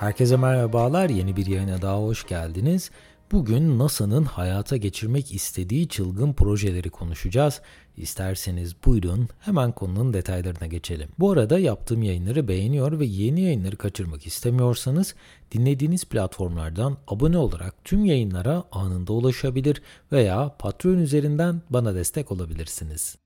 Herkese merhabalar, yeni bir yayına daha hoş geldiniz. Bugün NASA'nın hayata geçirmek istediği çılgın projeleri konuşacağız. İsterseniz buyurun hemen konunun detaylarına geçelim. Bu arada yaptığım yayınları beğeniyor ve yeni yayınları kaçırmak istemiyorsanız dinlediğiniz platformlardan abone olarak tüm yayınlara anında ulaşabilir veya Patreon üzerinden bana destek olabilirsiniz.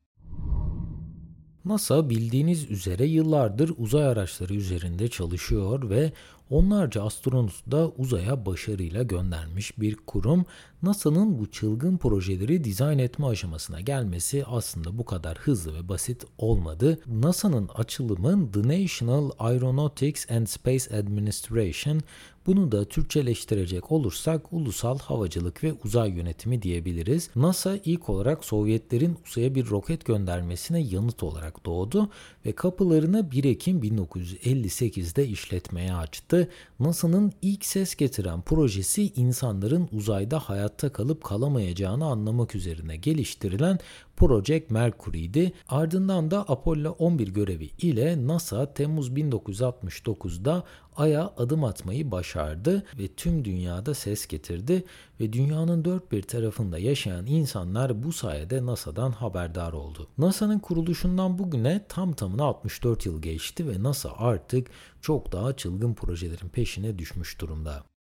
NASA bildiğiniz üzere yıllardır uzay araçları üzerinde çalışıyor ve onlarca astronotu da uzaya başarıyla göndermiş bir kurum. NASA'nın bu çılgın projeleri dizayn etme aşamasına gelmesi aslında bu kadar hızlı ve basit olmadı. NASA'nın açılımı The National Aeronautics and Space Administration bunu da Türkçeleştirecek olursak ulusal havacılık ve uzay yönetimi diyebiliriz. NASA ilk olarak Sovyetlerin uzaya bir roket göndermesine yanıt olarak doğdu ve kapılarını 1 Ekim 1958'de işletmeye açtı. NASA'nın ilk ses getiren projesi insanların uzayda hayatta kalıp kalamayacağını anlamak üzerine geliştirilen Project Mercury'di. Ardından da Apollo 11 görevi ile NASA Temmuz 1969'da Ay'a adım atmayı başardı ve tüm dünyada ses getirdi ve dünyanın dört bir tarafında yaşayan insanlar bu sayede NASA'dan haberdar oldu. NASA'nın kuruluşundan bugüne tam tamına 64 yıl geçti ve NASA artık çok daha çılgın projelerin peşine düşmüş durumda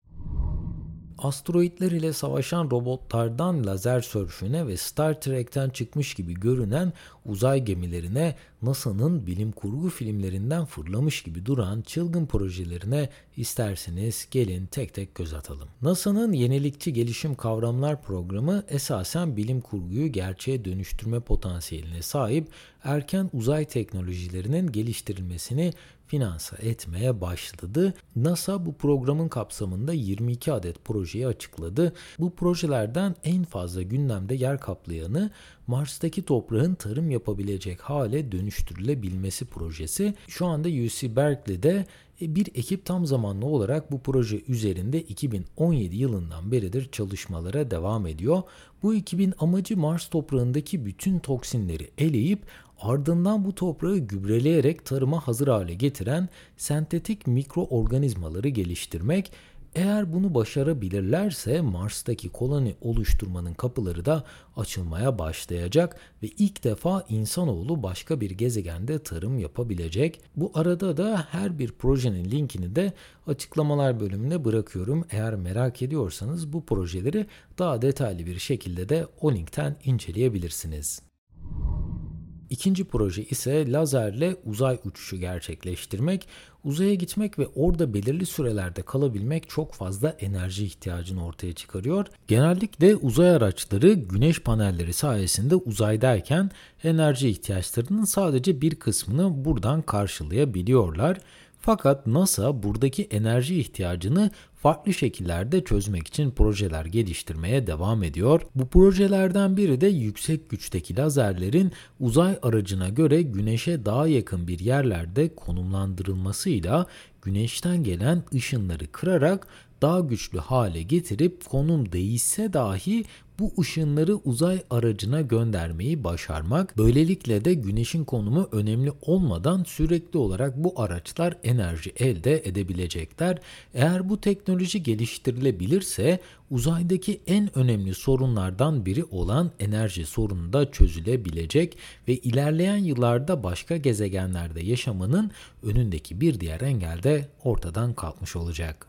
asteroidler ile savaşan robotlardan lazer sörfüne ve Star Trek'ten çıkmış gibi görünen uzay gemilerine NASA'nın bilim kurgu filmlerinden fırlamış gibi duran çılgın projelerine isterseniz gelin tek tek göz atalım. NASA'nın yenilikçi gelişim kavramlar programı esasen bilim kurguyu gerçeğe dönüştürme potansiyeline sahip erken uzay teknolojilerinin geliştirilmesini finanse etmeye başladı. NASA bu programın kapsamında 22 adet projeyi açıkladı. Bu projelerden en fazla gündemde yer kaplayanı Mars'taki toprağın tarım yapabilecek hale dönüştürülebilmesi projesi. Şu anda UC Berkeley'de e, bir ekip tam zamanlı olarak bu proje üzerinde 2017 yılından beridir çalışmalara devam ediyor. Bu ekibin amacı Mars toprağındaki bütün toksinleri eleyip ardından bu toprağı gübreleyerek tarıma hazır hale getiren sentetik mikroorganizmaları geliştirmek eğer bunu başarabilirlerse Mars'taki koloni oluşturmanın kapıları da açılmaya başlayacak ve ilk defa insanoğlu başka bir gezegende tarım yapabilecek. Bu arada da her bir projenin linkini de açıklamalar bölümüne bırakıyorum. Eğer merak ediyorsanız bu projeleri daha detaylı bir şekilde de o linkten inceleyebilirsiniz. İkinci proje ise lazerle uzay uçuşu gerçekleştirmek. Uzaya gitmek ve orada belirli sürelerde kalabilmek çok fazla enerji ihtiyacını ortaya çıkarıyor. Genellikle uzay araçları güneş panelleri sayesinde uzaydayken enerji ihtiyaçlarının sadece bir kısmını buradan karşılayabiliyorlar. Fakat NASA buradaki enerji ihtiyacını farklı şekillerde çözmek için projeler geliştirmeye devam ediyor. Bu projelerden biri de yüksek güçteki lazerlerin uzay aracına göre güneşe daha yakın bir yerlerde konumlandırılmasıyla güneşten gelen ışınları kırarak daha güçlü hale getirip konum değişse dahi bu ışınları uzay aracına göndermeyi başarmak. Böylelikle de güneşin konumu önemli olmadan sürekli olarak bu araçlar enerji elde edebilecekler. Eğer bu teknoloji geliştirilebilirse uzaydaki en önemli sorunlardan biri olan enerji sorunu da çözülebilecek ve ilerleyen yıllarda başka gezegenlerde yaşamanın önündeki bir diğer engel de ortadan kalkmış olacak.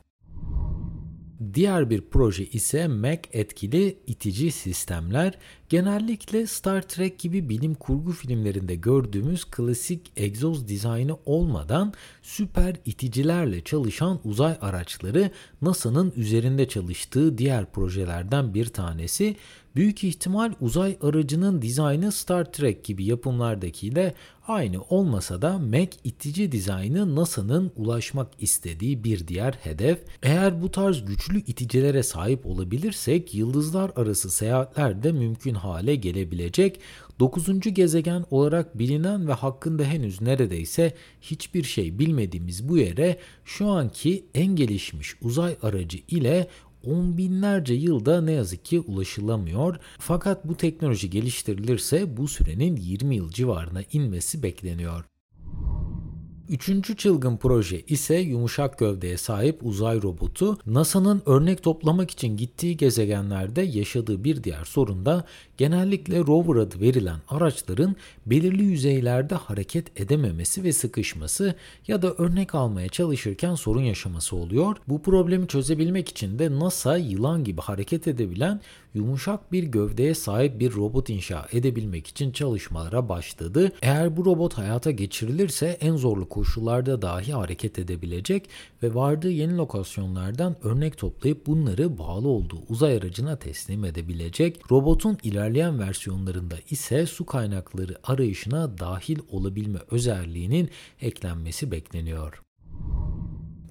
Diğer bir proje ise Mac etkili itici sistemler. Genellikle Star Trek gibi bilim kurgu filmlerinde gördüğümüz klasik egzoz dizaynı olmadan süper iticilerle çalışan uzay araçları NASA'nın üzerinde çalıştığı diğer projelerden bir tanesi. Büyük ihtimal uzay aracının dizaynı Star Trek gibi yapımlardakiyle aynı olmasa da Mac itici dizaynı NASA'nın ulaşmak istediği bir diğer hedef. Eğer bu tarz güçlü iticilere sahip olabilirsek yıldızlar arası seyahatler de mümkün hale gelebilecek. 9. gezegen olarak bilinen ve hakkında henüz neredeyse hiçbir şey bilmediğimiz bu yere şu anki en gelişmiş uzay aracı ile on binlerce yılda ne yazık ki ulaşılamıyor. Fakat bu teknoloji geliştirilirse bu sürenin 20 yıl civarına inmesi bekleniyor. Üçüncü çılgın proje ise yumuşak gövdeye sahip uzay robotu. NASA'nın örnek toplamak için gittiği gezegenlerde yaşadığı bir diğer sorun da genellikle rover adı verilen araçların belirli yüzeylerde hareket edememesi ve sıkışması ya da örnek almaya çalışırken sorun yaşaması oluyor. Bu problemi çözebilmek için de NASA yılan gibi hareket edebilen yumuşak bir gövdeye sahip bir robot inşa edebilmek için çalışmalara başladı. Eğer bu robot hayata geçirilirse en zorlu koşullarda dahi hareket edebilecek ve vardığı yeni lokasyonlardan örnek toplayıp bunları bağlı olduğu uzay aracına teslim edebilecek. Robotun ilerleyen versiyonlarında ise su kaynakları arayışına dahil olabilme özelliğinin eklenmesi bekleniyor.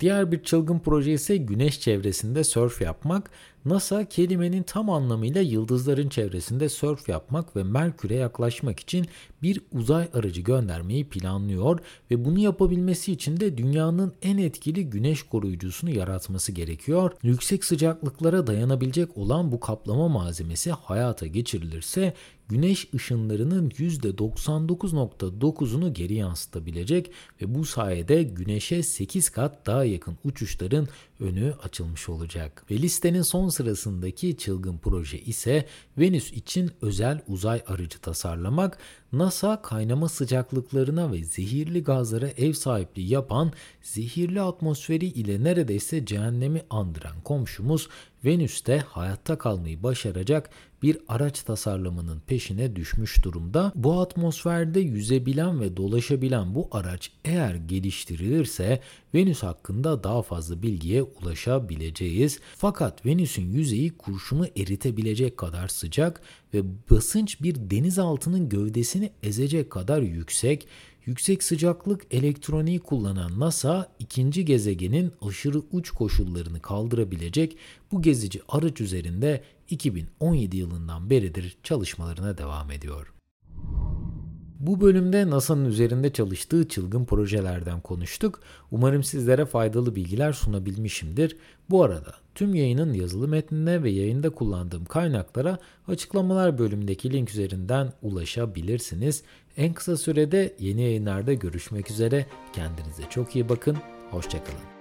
Diğer bir çılgın proje ise güneş çevresinde sörf yapmak. NASA kelimenin tam anlamıyla yıldızların çevresinde sörf yapmak ve Merkür'e yaklaşmak için bir uzay aracı göndermeyi planlıyor ve bunu yapabilmesi için de dünyanın en etkili güneş koruyucusunu yaratması gerekiyor. Yüksek sıcaklıklara dayanabilecek olan bu kaplama malzemesi hayata geçirilirse güneş ışınlarının %99.9'unu geri yansıtabilecek ve bu sayede güneşe 8 kat daha yakın uçuşların önü açılmış olacak. Ve listenin son sırasındaki çılgın proje ise Venüs için özel uzay aracı tasarlamak, NASA kaynama sıcaklıklarına ve zehirli gazlara ev sahipliği yapan zehirli atmosferi ile neredeyse cehennemi andıran komşumuz Venüs'te hayatta kalmayı başaracak bir araç tasarlamanın peşine düşmüş durumda. Bu atmosferde yüzebilen ve dolaşabilen bu araç eğer geliştirilirse Venüs hakkında daha fazla bilgiye ulaşabileceğiz. Fakat Venüs'ün yüzeyi kurşunu eritebilecek kadar sıcak ve basınç bir denizaltının gövdesini ezecek kadar yüksek. Yüksek sıcaklık elektroniği kullanan NASA ikinci gezegenin aşırı uç koşullarını kaldırabilecek bu gezici araç üzerinde 2017 yılından beridir çalışmalarına devam ediyor. Bu bölümde NASA'nın üzerinde çalıştığı çılgın projelerden konuştuk. Umarım sizlere faydalı bilgiler sunabilmişimdir. Bu arada tüm yayının yazılı metnine ve yayında kullandığım kaynaklara açıklamalar bölümündeki link üzerinden ulaşabilirsiniz. En kısa sürede yeni yayınlarda görüşmek üzere. Kendinize çok iyi bakın. Hoşçakalın.